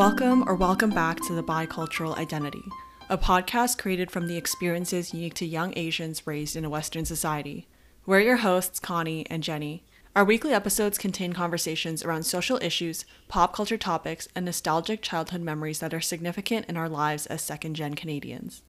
Welcome or welcome back to the Bicultural Identity, a podcast created from the experiences unique to young Asians raised in a Western society. We're your hosts, Connie and Jenny. Our weekly episodes contain conversations around social issues, pop culture topics, and nostalgic childhood memories that are significant in our lives as second gen Canadians.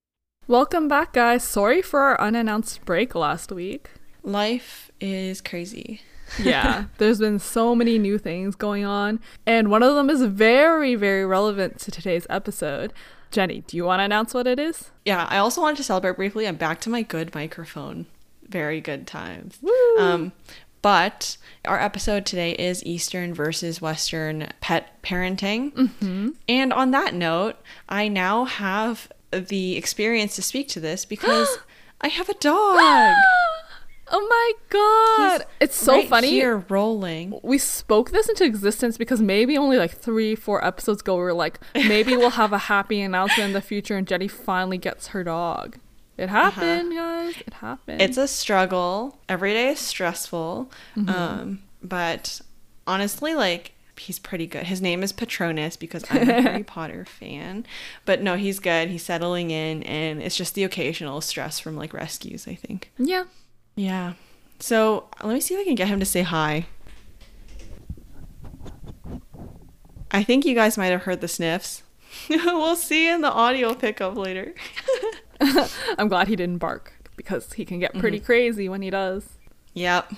Welcome back, guys. Sorry for our unannounced break last week. Life is crazy. Yeah, there's been so many new things going on, and one of them is very, very relevant to today's episode. Jenny, do you want to announce what it is? Yeah, I also wanted to celebrate briefly. I'm back to my good microphone. Very good times. Woo! Um, but our episode today is Eastern versus Western pet parenting. Mm-hmm. And on that note, I now have the experience to speak to this because I have a dog. oh my god! He's it's so right funny. Here rolling. we spoke this into existence because maybe only like three, four episodes ago, we were like, maybe we'll have a happy announcement in the future, and Jenny finally gets her dog. It happened, guys. It happened. It's a struggle. Every day is stressful. Mm-hmm. Um, but honestly, like he's pretty good. His name is Patronus because I'm a Harry Potter fan. But no, he's good. He's settling in, and it's just the occasional stress from like rescues. I think. yeah. Yeah. So let me see if I can get him to say hi. I think you guys might have heard the sniffs. we'll see in the audio pickup later. I'm glad he didn't bark because he can get pretty Mm-hmm. crazy when he does. yep.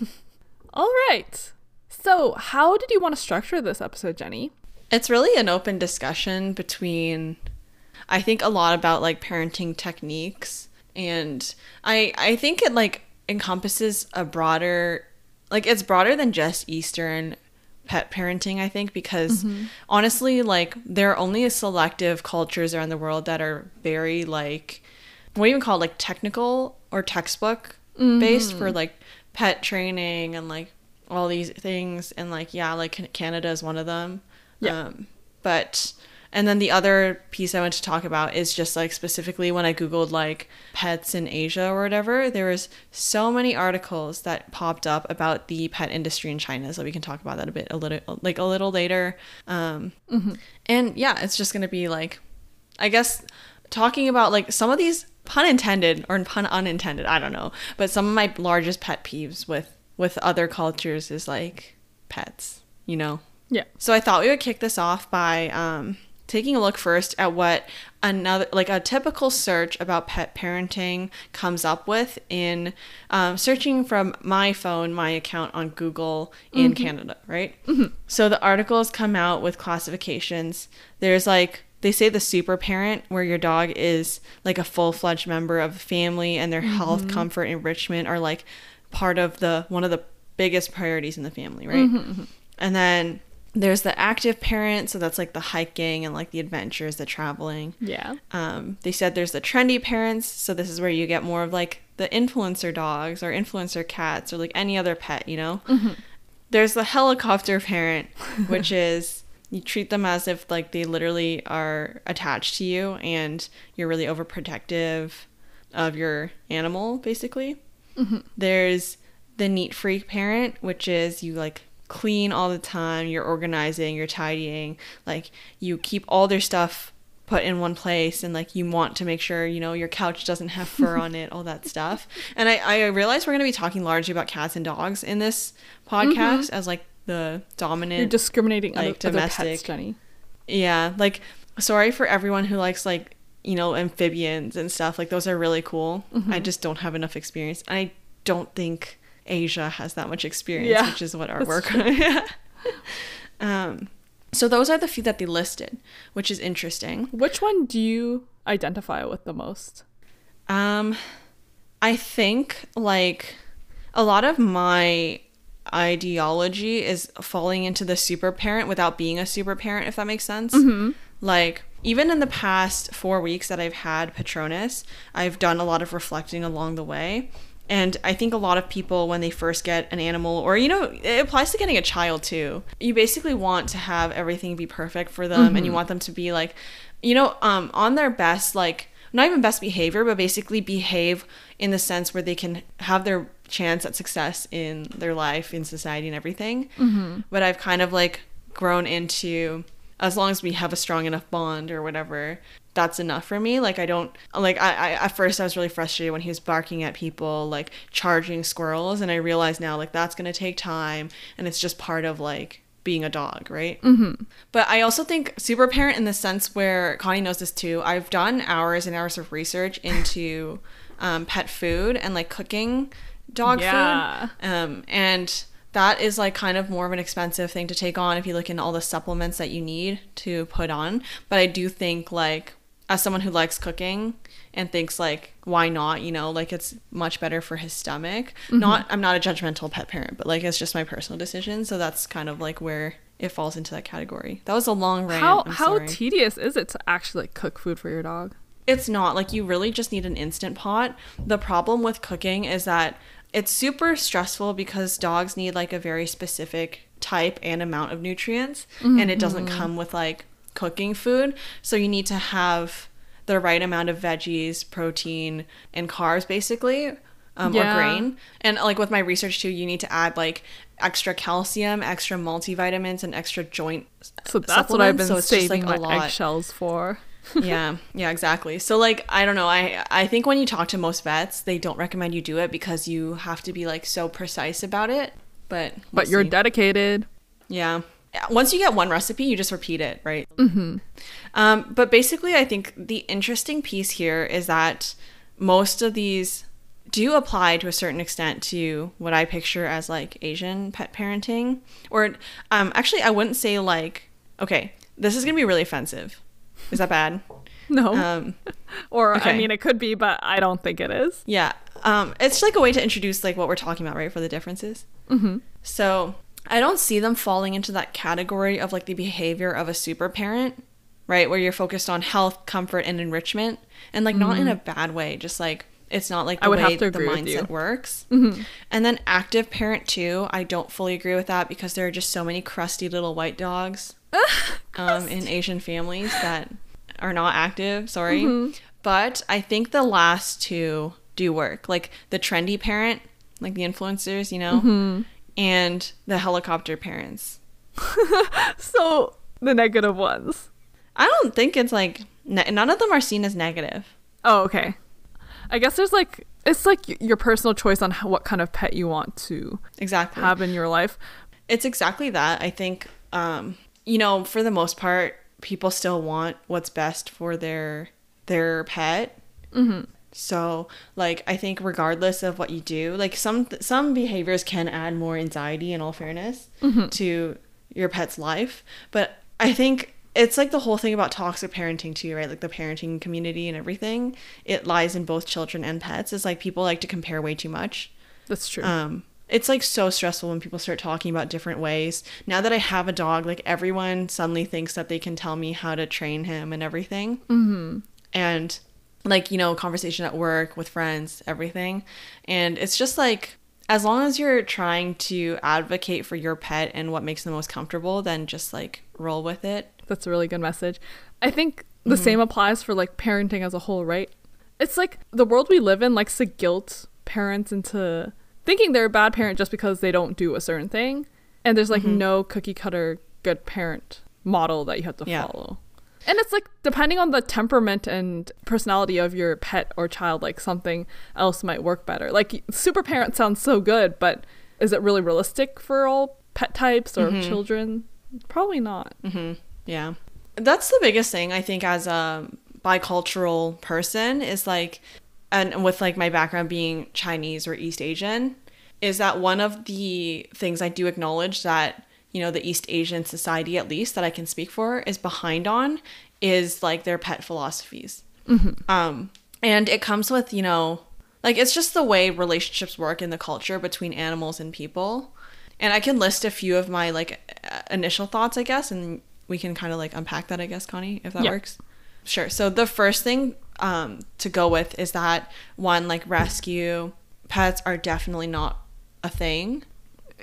All right. So, how did you want to structure this episode, Jenny? It's really an open discussion between I think a lot about like parenting techniques and I I think it like encompasses a broader like it's broader than just eastern pet parenting I think because honestly like there are only a selective cultures around the world that are very like what do you even call it like technical or textbook based for like pet training and like all these things. And like yeah like Canada is one of them. Yeah. um, but and then the other piece I want to talk about is just like specifically when I googled like pets in Asia or whatever, there was so many articles that popped up about the pet industry in China. So we can talk about that a bit a little like a little later. Um, And yeah, it's just gonna be like, I guess talking about like some of these pun intended or pun unintended, I don't know, but some of my largest pet peeves with with other cultures is like pets, you know. Yeah. So I thought we would kick this off by um, taking a look first at what another, like a typical search about pet parenting comes up with in um, searching from my phone, my account on Google in mm-hmm. Canada, right? Mm-hmm. So the articles come out with classifications. There's like, they say the super parent, where your dog is like a full fledged member of the family and their mm-hmm. health, comfort, enrichment are like part of the one of the biggest priorities in the family, right? And then there's the active parent, so that's like the hiking and like the adventures, the traveling. Yeah. Um, they said there's the trendy parents, so this is where you get more of like the influencer dogs or influencer cats or like any other pet, you know? There's the helicopter parent, which is you treat them as if like they literally are attached to you and you're really overprotective of your animal, basically. There's the neat freak parent, which is you like clean all the time, you're organizing, you're tidying, like you keep all their stuff put in one place and like you want to make sure, you know, your couch doesn't have fur on it, all that stuff. And I, I realize we're gonna be talking largely about cats and dogs in this mm-hmm. podcast as like the dominant You're discriminating like, other, other pets, Jenny. yeah, like sorry for everyone who likes like you know amphibians and stuff. Like those are really cool. Mm-hmm. I just don't have enough experience. And I don't think Asia has that much experience, Yeah, which is what our work. um, so those are the few that they listed, which is interesting. Which one do you identify with the most? Um, I think like a lot of my ideology is falling into the super parent without being a super parent, if that makes sense. Like, even in the past four weeks that I've had Patronus, I've done a lot of reflecting along the way. And I think a lot of people, when they first get an animal, or you know, it applies to getting a child too. You basically want to have everything be perfect for them, and you want them to be like, you know, um, on their best, like not even best behavior, but basically behave in the sense where they can have their chance at success in their life, in society, and everything. But I've kind of like grown into as long as we have a strong enough bond or whatever, that's enough for me. Like I don't like I, I at first I was really frustrated when he was barking at people, like charging squirrels, and I realize now like that's gonna take time and it's just part of like being a dog, right? Mm-hmm. But I also think super parent in the sense where Connie knows this too. I've done hours and hours of research into um, pet food and like cooking dog Yeah. food. Um, and that is like kind of more of an expensive thing to take on if you look into all the supplements that you need to put on. But I do think like as someone who likes cooking and thinks like why not, you know, like it's much better for his stomach. Mm-hmm. Not I'm not a judgmental pet parent, but like it's just my personal decision, so that's kind of like where it falls into that category. That was a long rant. How how tedious is it to actually like, cook food for your dog? It's not like you really just need an instant pot. The problem with cooking is that it's super stressful because dogs need like a very specific type and amount of nutrients mm-hmm. and it doesn't mm-hmm. come with like cooking food. So you need to have the right amount of veggies, protein, and carbs basically. Um, Yeah. or grain and like with my research too you need to add like extra calcium extra multivitamins and extra joint So that's what I've been so saving like, a my eggshells for. yeah yeah exactly so like i don't know i i think when you talk to most vets they don't recommend you do it because you have to be like so precise about it but we'll But you're see. dedicated. Yeah, once you get one recipe you just repeat it right mm-hmm. um but basically i think the interesting piece here is that most of these do apply to a certain extent to what i picture as like asian pet parenting or um actually i wouldn't say like okay this is gonna be really offensive is that bad No. um or I mean it could be, but I don't think it is. Yeah. Um, it's like a way to introduce like what we're talking about, right? For the differences. Mm-hmm. So I don't see them falling into that category of like the behavior of a super parent, right? Where you're focused on health, comfort, and enrichment, and like not in a bad way. Just like it's not like the I would way have to the agree with you. mindset works. And then active parent too. I don't fully agree with that because there are just so many crusty little white dogs um, in Asian families that are not active. Sorry, Mm-hmm. but I think the last two do work. Like the trendy parent, like the influencers, you know, Mm-hmm. And the helicopter parents. So the negative ones. I don't think it's like ne- none of them are seen as negative. Oh, okay. I guess there's like it's like your personal choice on how, what kind of pet you want to Exactly. have in your life. It's exactly that. I think, um, you know, for the most part, people still want what's best for their their pet. Mm-hmm. So, like, I think regardless of what you do, like some some behaviors can add more anxiety. In all fairness, Mm-hmm. to your pet's life, but I think it's like the whole thing about toxic parenting too, right? Like the parenting community and everything. It lies in both children and pets. It's like people like to compare way too much. That's true. Um, it's like so stressful when people start talking about different ways. Now that I have a dog, like everyone suddenly thinks that they can tell me how to train him and everything. Mm-hmm. And like, you know, conversation at work with friends, everything. And it's just like, as long as you're trying to advocate for your pet and what makes them most comfortable, then just like roll with it. That's a really good message. I think the Mm-hmm. same applies for like parenting as a whole, right? It's like the world we live in likes to guilt parents into thinking they're a bad parent just because they don't do a certain thing. And there's Mm-hmm. like no cookie cutter good parent model that you have to Yeah. follow. And it's like depending on the temperament and personality of your pet or child, like something else might work better. Like super parent sounds so good, but is it really realistic for all pet types or Mm-hmm. children? Probably not. Mm-hmm. Yeah. That's the biggest thing I think as a bicultural person is like and with like my background being Chinese or East Asian is that one of the things I do acknowledge that you know the East Asian society at least that I can speak for is behind on is like their pet philosophies. Um and it comes with, you know, like it's just the way relationships work in the culture between animals and people. And I can list a few of my like uh, initial thoughts, I guess, and we can kind of like unpack that, I guess, Connie, if that Yeah. works. Sure. So the first thing um, to go with is that one, like rescue pets are definitely not a thing.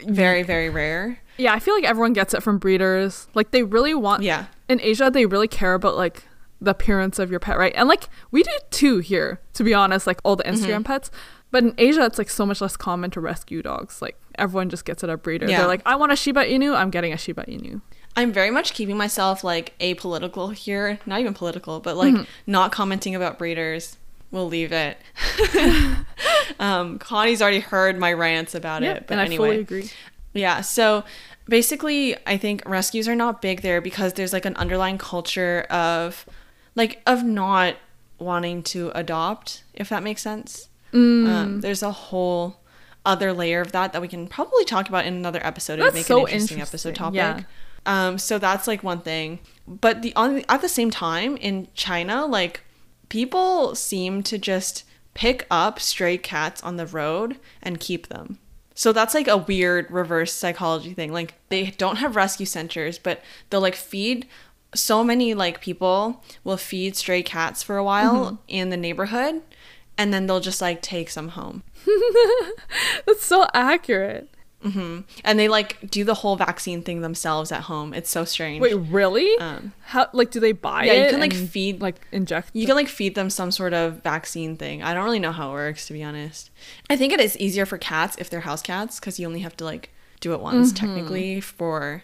Very, very rare. Yeah, I feel like everyone gets it from breeders. Like they really want Yeah. in Asia they really care about like the appearance of your pet, right? And like we do too here, to be honest, like all the Instagram pets. But in Asia it's like so much less common to rescue dogs. Like everyone just gets it at breeder. Yeah. They're like, I want a Shiba Inu, I'm getting a Shiba Inu. I'm very much keeping myself like apolitical here. Not even political, but like not commenting about breeders. We'll leave it. um, Connie's already heard my rants about Yeah, it, but and I anyway. fully agree. Yeah, so basically I think rescues are not big there because there's like an underlying culture of like of not wanting to adopt, if that makes sense. Mm. Um, there's a whole other layer of that that we can probably talk about in another episode and That's make so an interesting, episode topic. yeah. Um, so that's like one thing. But the on at the same time in China, like people seem to just pick up stray cats on the road and keep them. So that's like a weird reverse psychology thing. Like they don't have rescue centers, but they'll like feed so many like people will feed stray cats for a while mm-hmm. in the neighborhood and then they'll just like take some home. That's so accurate. Hmm And they like do the whole vaccine thing themselves at home. It's so strange. Wait, really? Um, How like do they buy it? yeah, you can, like, feed- like inject. You can like feed them some sort of vaccine thing. I don't really know how it works to be honest. I think it is easier for cats if they're house cats because you only have to like do it once technically for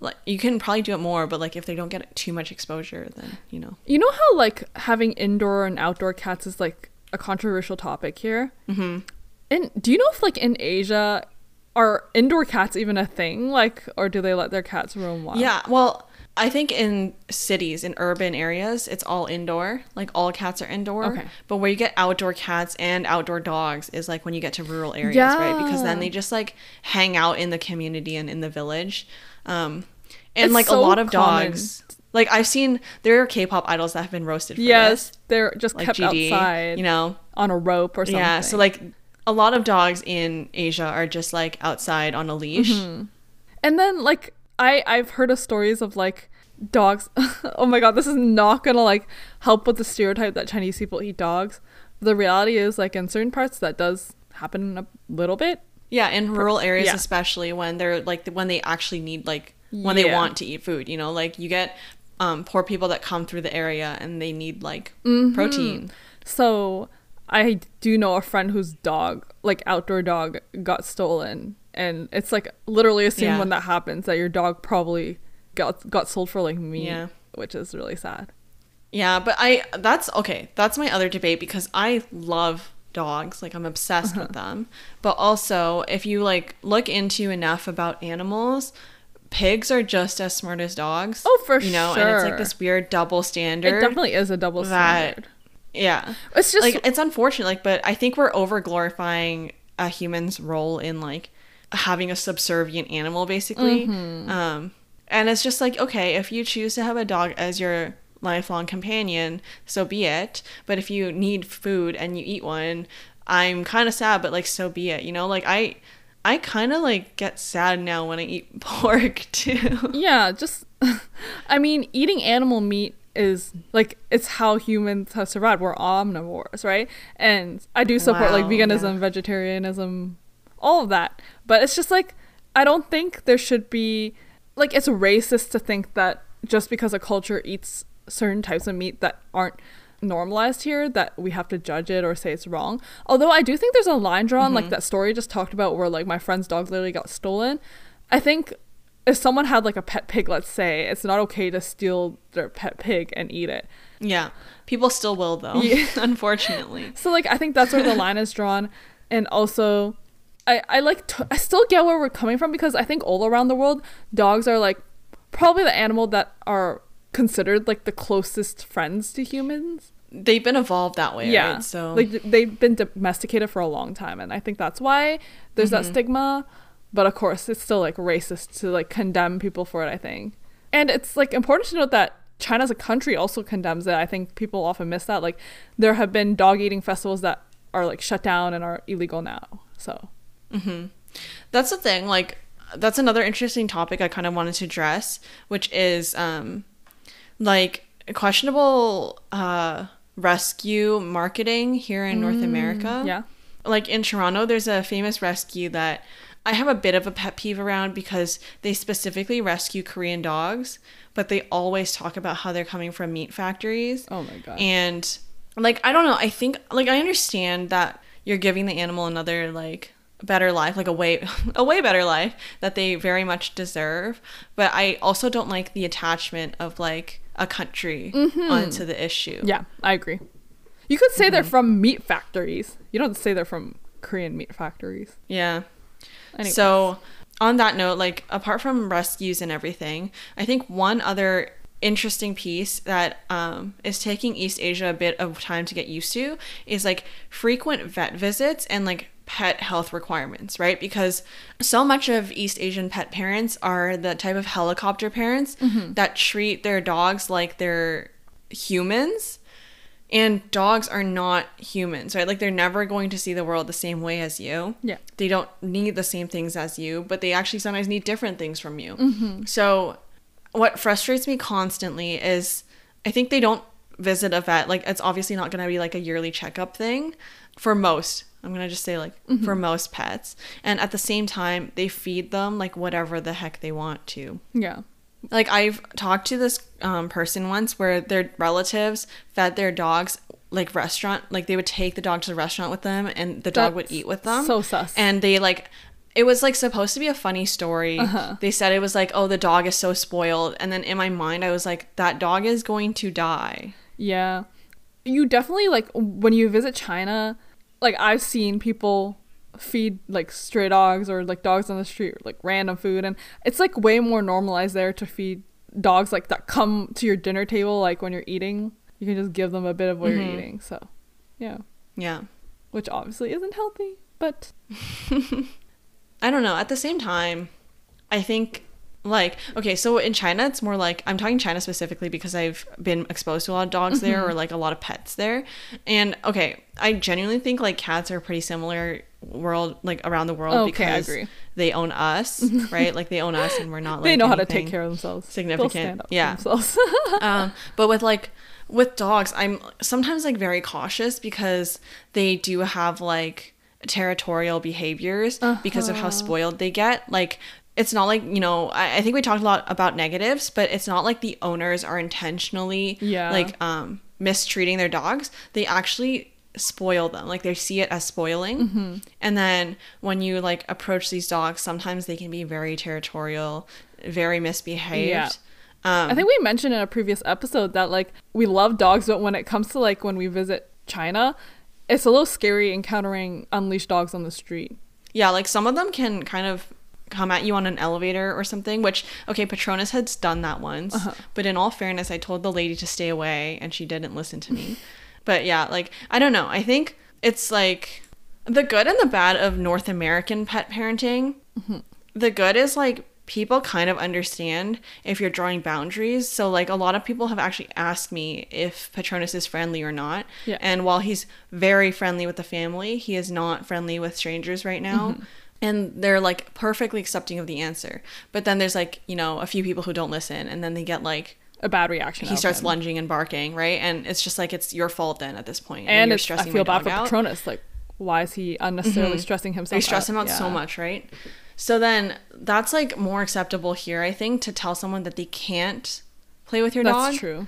like you can probably do it more, but like if they don't get too much exposure, then you know. You know how like having indoor and outdoor cats is like a controversial topic here. hmm And do you know if like in Asia are indoor cats even a thing? Like, or do they let their cats roam wild? Yeah, well, I think in cities, in urban areas, it's all indoor. Like all cats are indoor. Okay. But where you get outdoor cats and outdoor dogs is like when you get to rural areas, right? Because then they just like hang out in the community and in the village. Um, and It's like a lot of common. dogs. Like I've seen there are K-pop idols that have been roasted for Yes, this. they're just Like kept GD, outside, you know. on a rope or something. Yeah, so like a lot of dogs in Asia are just like outside on a leash. Mm-hmm. And then like I I've heard of stories of like dogs. oh my god, this is not gonna like help with the stereotype that Chinese people eat dogs. The reality is like in certain parts that does happen a little bit. Yeah, in rural areas yeah. especially when they're like when they actually need like when they want to eat food, you know, like you get um poor people that come through the area and they need like Mm-hmm. protein. So I do know a friend whose dog, like outdoor dog, got stolen, and it's like literally assumed Yeah. when that happens that your dog probably got got sold for like meat, Yeah. which is really sad. Yeah, but I that's okay. That's my other debate because I love dogs, like I'm obsessed Uh-huh. with them. But also, if you like look into enough about animals, pigs are just as smart as dogs. Oh, for sure. you know, and it's like this weird double standard. It definitely is a double standard. Yeah. It's just like it's unfortunate like but i think we're over glorifying a human's role in like having a subservient animal basically Mm-hmm. um and it's just like okay if you choose to have a dog as your lifelong companion so be it but if you need food and you eat one i'm kind of sad but like so be it you know like i i kind of like get sad now when i eat pork too yeah, just I mean, eating animal meat is like it's how humans have survived. We're omnivores, right? And I do support like veganism, yeah. vegetarianism, all of that. But it's just like I don't think there should be like it's racist to think that just because a culture eats certain types of meat that aren't normalized here that we have to judge it or say it's wrong. Although I do think there's a line drawn like mm-hmm. that story just talked about where like my friend's dog literally got stolen. I think if someone had like a pet pig, let's say, it's not okay to steal their pet pig and eat it. yeah people still will though Yeah. unfortunately So like I think that's where the line is drawn, and also, I I like t- I still get where we're coming from because I think all around the world dogs are like probably the animal that are considered like the closest friends to humans. they've been evolved that way yeah, right? so like they've been domesticated for a long time, and I think that's why there's that mm-hmm. stigma. But of course, it's still like racist to like condemn people for it. I think, and it's like important to note that China as a country also condemns it. I think people often miss that. Like there have been dog eating festivals that are like shut down and are illegal now. So that's the thing like that's another interesting topic i kind of wanted to address which is um like questionable uh rescue marketing here in north america yeah, like in toronto there's a famous rescue that i have a bit of a pet peeve around because they specifically rescue korean dogs but they always talk about how they're coming from meat factories Oh my god. and like I don't know, I think like I understand that you're giving the animal another like better life, like a way a way better life that they very much deserve. But I also don't like the attachment of like a country mm-hmm. onto the issue. Yeah, I agree. You could say they're mm-hmm. from meat factories. You don't say they're from Korean meat factories. Yeah. So, on that note, like apart from rescues and everything, I think one other interesting piece that um, is taking East Asia a bit of time to get used to is like frequent vet visits and like pet health requirements, right? Because so much of East Asian pet parents are the type of helicopter parents that treat their dogs like they're humans and dogs are not humans right? Like they're never going to see the world the same way as you. Yeah. they don't need the same things as you but they actually sometimes need different things from you. Mm-hmm. So what frustrates me constantly is i think they don't visit a vet. Like it's obviously not going to be like a yearly checkup thing for most i'm going to just say like mm-hmm. for most pets. And at the same time they feed them like whatever the heck they want to. Yeah. Like I've talked to this um, person once where their relatives fed their dogs like restaurant, like they would take the dog to the restaurant with them, and the dog would eat with them. so sus. And they like. It was like supposed to be a funny story. Uh-huh. They said it was like, oh, the dog is so spoiled. And then in my mind, I was like, that dog is going to die. Yeah. You definitely like when you visit China, like I've seen people feed like stray dogs or like dogs on the street like random food and it's like way more normalized there to feed dogs like that come to your dinner table like when you're eating. You can just give them a bit of what Mhm. you're eating. So, yeah. Yeah. Which obviously isn't healthy, but I don't know. At the same time, I think like okay, so in China it's more like I'm talking China specifically because I've been exposed to a lot of dogs there or like a lot of pets there. And okay, I genuinely think like cats are pretty similar world like around the world Okay, I because agree. they own us, right? Like they own us and we're not like they know how to take care of themselves. Significant. Yeah. themselves. um, but with like with dogs, I'm sometimes like very cautious because they do have like territorial behaviors because of how Uh-huh. spoiled they get. Like it's not like you know I, I think we talked a lot about negatives, but it's not like the owners are intentionally Yeah. like um mistreating their dogs. They actually spoil them like they see it as spoiling Mm-hmm. and then when you like approach these dogs sometimes they can be very territorial very misbehaved Yeah. um I think we mentioned in a previous episode that like we love dogs, but when it comes to like when we visit China, it's a little scary encountering unleashed dogs on the street. Yeah, like some of them can kind of come at you on an elevator or something, which, okay, Patronus had done that once. Uh-huh. But in all fairness, I told the lady to stay away and she didn't listen to me. but yeah, like, I don't know. I think it's like the good and the bad of North American pet parenting. Mm-hmm. The good is like people kind of understand if you're drawing boundaries. So, like, a lot of people have actually asked me if Patronus is friendly or not. Yeah. And while he's very friendly with the family, he is not friendly with strangers right now. Mm-hmm. And they're like perfectly accepting of the answer. But then there's like, you know, a few people who don't listen and then they get like, A bad reaction. he starts him. lunging and barking, right? And it's just like, it's your fault then at this point. and you're it's, I feel bad for out. Patronus. Like, why is he unnecessarily stressing himself? They stress him out so much, right? So then that's like more acceptable here, I think, to tell someone that they can't play with your That's dog. That's true.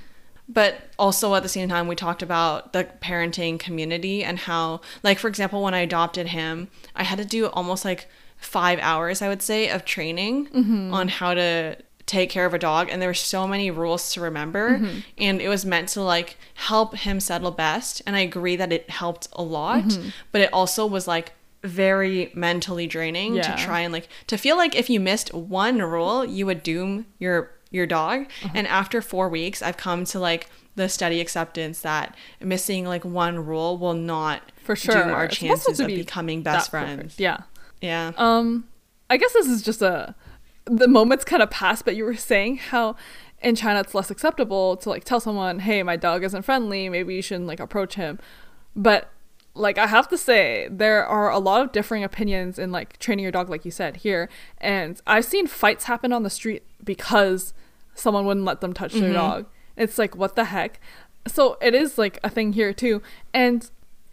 But also at the same time, we talked about the parenting community and how, like, for example, when I adopted him, I had to do almost like five hours, I would say, of training Mm-hmm. on how to take care of a dog. And there were so many rules to remember. Mm-hmm. And it was meant to like help him settle best. And I agree that it helped a lot. Mm-hmm. But it also was like, very mentally draining Yeah. to try and like to feel like if you missed one rule you would doom your your dog Uh-huh. and after four weeks i've come to like the steady acceptance that missing like one rule will not For sure. doom our chances of be becoming best that perfect. friends Yeah. yeah Um, I guess this is just a the moments kind of passed, but you were saying how in China it's less acceptable to like tell someone, "Hey, my dog isn't friendly. Maybe you shouldn't like approach him." But like I have to say, there are a lot of differing opinions in like training your dog, like you said here, and I've seen fights happen on the street because someone wouldn't let them touch their mm-hmm. dog. It's like what the heck. So it is like a thing here too, and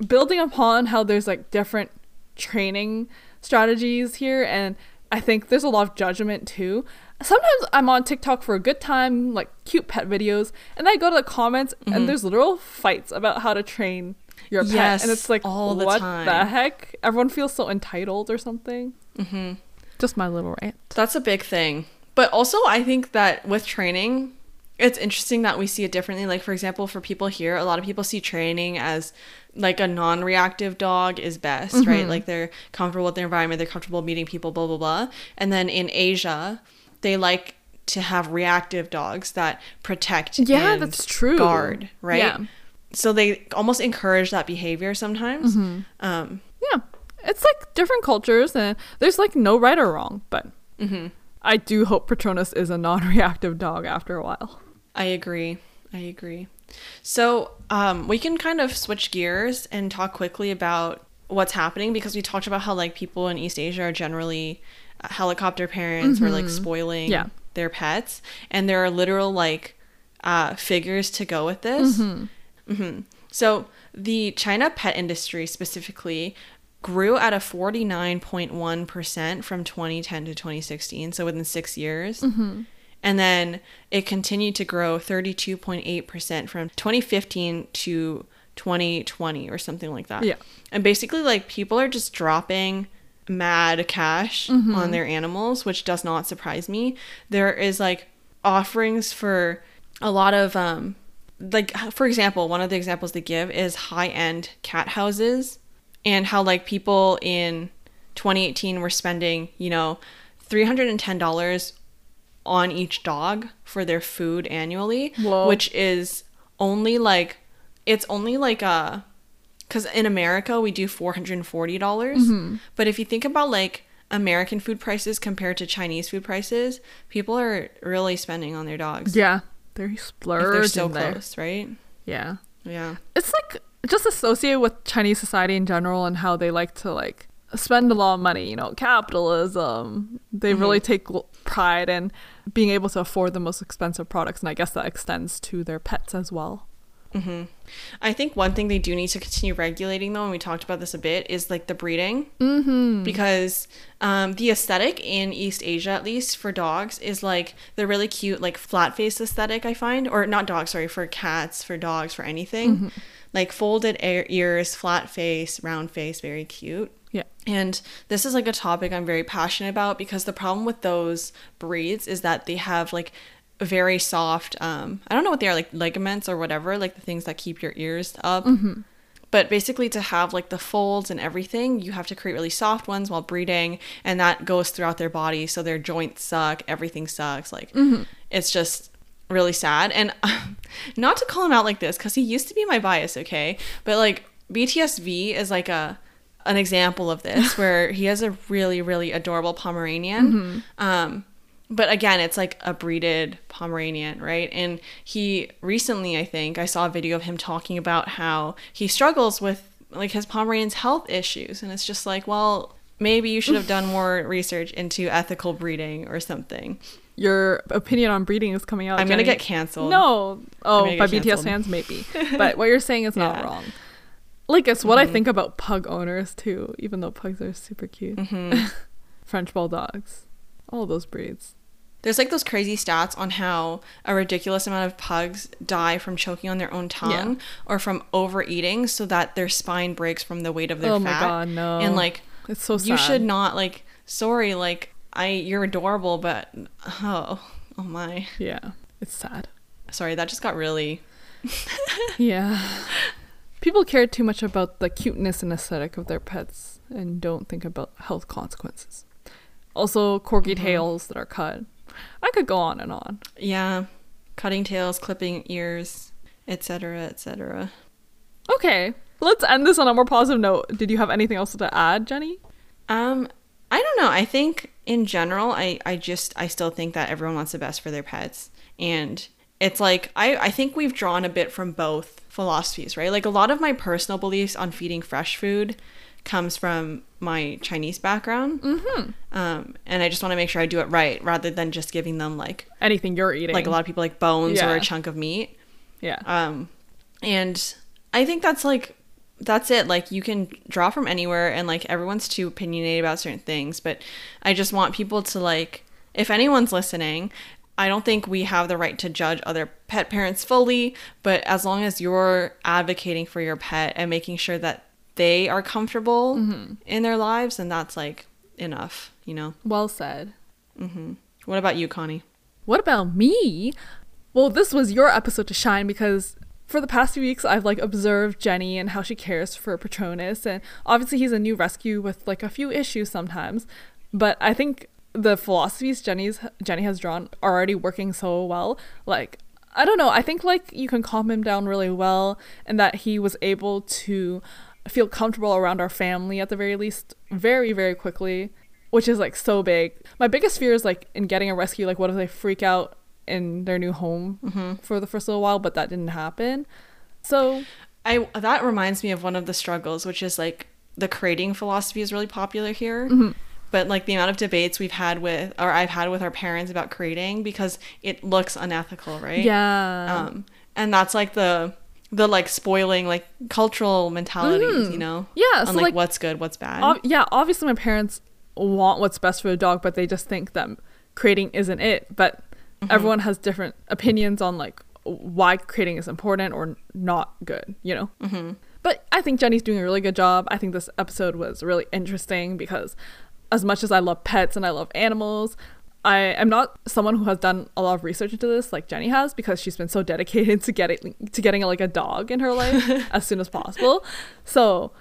building upon how there's like different training strategies here and I think there's a lot of judgment too. Sometimes I'm on TikTok for a good time, like cute pet videos, and I go to the comments and there's literal fights about how to train your pet, Yes, and it's like all the what time. the heck? Everyone feels so entitled or something. Mm-hmm. Just my little rant. That's a big thing. But also, I think that with training, it's interesting that we see it differently. Like, for example, for people here, a lot of people see training as like a non reactive dog is best, right? Like, they're comfortable with their environment, they're comfortable meeting people, blah, blah, blah. And then in Asia, they like to have reactive dogs that protect Yeah, and that's true. guard, right? Yeah. So they almost encourage that behavior sometimes. Um, Yeah, it's like different cultures, and there's like no right or wrong. But Mm-hmm. I do hope Patronus is a non-reactive dog after a while. I agree. I agree. So um, we can kind of switch gears and talk quickly about what's happening because we talked about how like people in East Asia are generally uh, helicopter parents or like spoiling Yeah. their pets, and there are literal like uh, figures to go with this. hmm So the China pet industry specifically grew at a 49.1% from 2010 to 2016, so within six years. And then it continued to grow 32.8% from 2015 to 2020 or something like that. Yeah. And basically, like, people are just dropping mad cash on their animals, which does not surprise me. There is like offerings for a lot of, um, like, for example, one of the examples they give is high end cat houses and how, like, people in 2018 were spending, you know, $310 on each dog for their food annually, Whoa. which is only like it's only like a because in America we do four hundred and forty dollars, Mm-hmm. but if you think about like American food prices compared to Chinese food prices, people are really spending on their dogs. Yeah, they're if they're splurging so there. close, right? Yeah, Yeah. it's like just associated with Chinese society in general and how they like to like spend a lot of money. You know, capitalism. They really take pride in being able to afford the most expensive products, and I guess that extends to their pets as well. I think one thing they do need to continue regulating, though, and we talked about this a bit, is like the breeding. Mm-hmm. Because um, the aesthetic in East Asia, at least for dogs, is like the really cute, like flat face aesthetic, I find. Or not dogs, sorry, for cats, for dogs, for anything. Like folded ears, flat face, round face, very cute. Yeah. And this is like a topic I'm very passionate about because the problem with those breeds is that they have like very soft um I don't know what they are like ligaments or whatever, like the things that keep your ears up. But basically to have like the folds and everything, you have to create really soft ones while breeding and that goes throughout their body so their joints suck, everything sucks. Like it's just really sad and not to call him out like this cuz he used to be my bias, okay? But like BTSV is like a an example of this where he has a really really adorable pomeranian um but again it's like a breeded pomeranian right and he recently i think i saw a video of him talking about how he struggles with like his pomeranian's health issues and it's just like well maybe you should have done more research into ethical breeding or something Your opinion on breeding is coming out. i'm gonna get canceled No. Oh, by get BTS fans, maybe. but what you're saying is not Yeah. wrong. Like, it's what I Mm-hmm. think about pug owners, too, even though pugs are super cute. Mm-hmm. French bulldogs. All those breeds. There's like those crazy stats on how a ridiculous amount of pugs die from choking on their own tongue or from overeating so that their spine breaks from the weight of their oh fat. my god, no. And like it's so sad. you should not like sorry, like I you're adorable, but oh oh my. Yeah, it's sad. Sorry, that just got really Yeah. People care too much about the cuteness and aesthetic of their pets and don't think about health consequences. Also, corgi Mm-hmm. tails that are cut. I could go on and on. yeah, cutting tails, clipping ears, etc., etc. Okay, let's end this on a more positive note. Did you have anything else to add, Jenny? Um, I don't know. I think in general, I, I just I still think that everyone wants the best for their pets, and it's like I I think we've drawn a bit from both philosophies, right? Like a lot of my personal beliefs on feeding fresh food comes from my Chinese background, mm-hmm. um, and I just want to make sure I do it right rather than just giving them like Anything you're eating. like a lot of people like bones or a chunk of meat. Yeah. Um, and I think that's like that's it. Like you can draw from anywhere, and like everyone's too opinionated about certain things. But I just want people to like, if anyone's listening, I don't think we have the right to judge other pet parents fully, but as long as you're advocating for your pet and making sure that they are comfortable mm-hmm. in their lives, then that's like enough, you know? Well said. Mm-hmm. What about you, Connie? What about me? Well, this was your episode to shine because for the past few weeks I've like observed Jenny and how she cares for Patronus and obviously he's a new rescue with like a few issues sometimes. But I think the philosophies Jenny's Jenny has drawn are already working so well. Like I don't know, I think like you can calm him down really well and that he was able to feel comfortable around our family at the very least very very quickly which is like so big. My biggest fear is like in getting a rescue, like what if they freak out in their new home for the first little while, but that didn't happen. So I that reminds me of one of the struggles, which is like the crating philosophy is really popular here. Mm-hmm. But like the amount of debates we've had with, or I've had with our parents about crating because it looks unethical, right? yeah, Um, and that's like the the like spoiling like cultural mentalities, you know? Mm-hmm. Yeah, On so, like, like, what's good, what's bad. Ob- yeah. Obviously, my parents want what's best for the dog, but they just think that crating isn't it. But everyone has different opinions on like why crating is important or not good. You know. Mm-hmm. But I think Jenny's doing a really good job. I think this episode was really interesting because, as much as I love pets and I love animals, I am not someone who has done a lot of research into this like Jenny has because she's been so dedicated to getting to getting like a dog in her life as soon as possible. So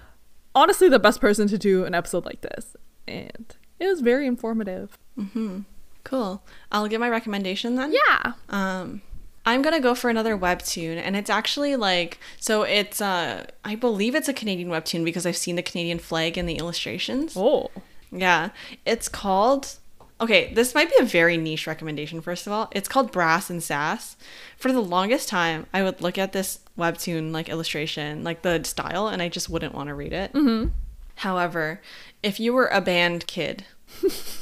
honestly the best person to do an episode like this. And it was very informative. Mm-hmm. cool. I'll give my recommendation then. Yeah. Um, I'm gonna go for another webtoon, and it's actually like so. It's uh, I believe it's a Canadian webtoon because I've seen the Canadian flag in the illustrations. Oh. Yeah, it's called. Okay, this might be a very niche recommendation. First of all, it's called Brass and Sass. For the longest time, I would look at this webtoon like illustration, like the style, and I just wouldn't want to read it. Mm-hmm. However, if you were a band kid,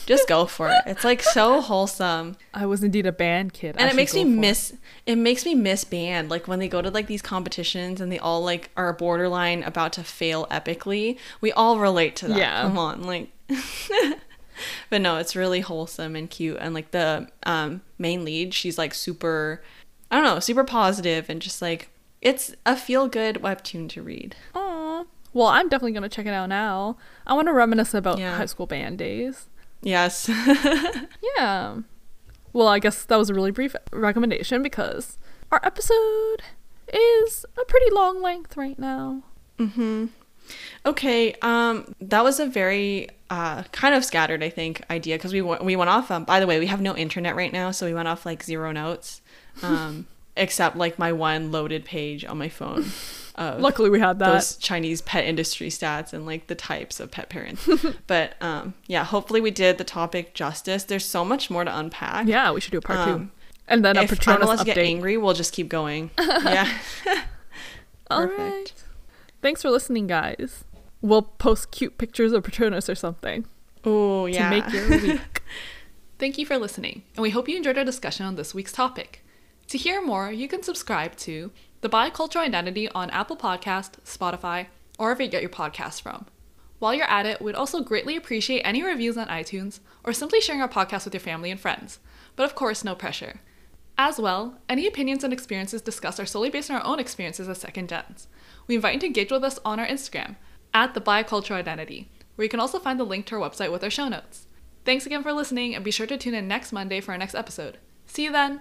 just go for it. It's like so wholesome I was indeed a band kid. I and it makes me miss it makes me miss band like when they go to like these competitions and they all like are borderline about to fail epically we all relate to that Yeah. come on like but no it's really wholesome and cute and like the um main lead she's like super i don't know super positive and just like it's a feel good webtoon to read Aw. Well, I'm definitely gonna check it out now. I want to reminisce about Yeah. high school band days. yes Yeah. Well, I guess that was a really brief recommendation because our episode is a pretty long length right now. Mhm. Okay, um, that was a very uh, kind of scattered, I think, idea because we went we went off. Um, by the way, we have no internet right now, so we went off like zero notes, um, except like my one loaded page on my phone. Of Luckily, we had that. those Chinese pet industry stats and like the types of pet parents. but um, yeah, hopefully we did the topic justice. There's so much more to unpack. Yeah, we should do a part two. Um, And then a if Patronus Unless get update. angry, we'll just keep going. yeah. All Perfect. right. Thanks for listening, guys. We'll post cute pictures of Patronus or something Oh yeah. to make your week. Thank you for listening, and we hope you enjoyed our discussion on this week's topic. To hear more, you can subscribe to The Bicultural Identity on Apple Podcast, Spotify, or wherever you get your podcasts from. While you're at it, we'd also greatly appreciate any reviews on iTunes or simply sharing our podcast with your family and friends. But of course, no pressure. As well, any opinions and experiences discussed are solely based on our own experiences as second gens. We invite you to engage with us on our Instagram, at The Bicultural Identity, where you can also find the link to our website with our show notes. Thanks again for listening, and be sure to tune in next Monday for our next episode. See you then!